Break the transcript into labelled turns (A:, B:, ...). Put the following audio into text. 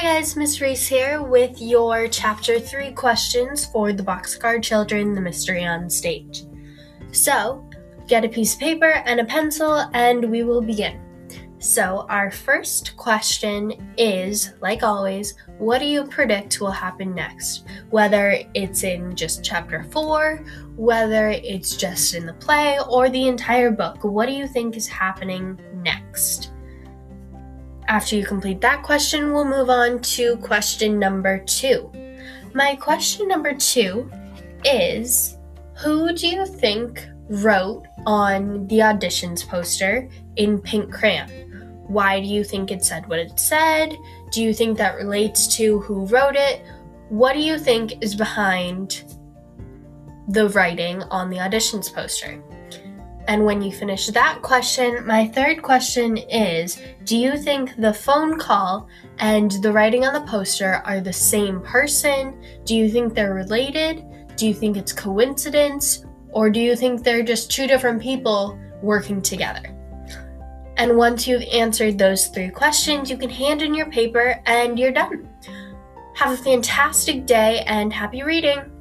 A: Hi guys, Miss Reese here with your chapter 3 questions for the Boxcar Children The Mystery on Stage. So, get a piece of paper and a pencil and we will begin. So, our first question is, like always, what do you predict will happen next? Whether it's in just chapter 4, whether it's just in the play, or the entire book, what do you think is happening next? After you complete that question, we'll move on to question number two. My question number two is Who do you think wrote on the auditions poster in pink crayon? Why do you think it said what it said? Do you think that relates to who wrote it? What do you think is behind the writing on the auditions poster? And when you finish that question, my third question is Do you think the phone call and the writing on the poster are the same person? Do you think they're related? Do you think it's coincidence? Or do you think they're just two different people working together? And once you've answered those three questions, you can hand in your paper and you're done. Have a fantastic day and happy reading!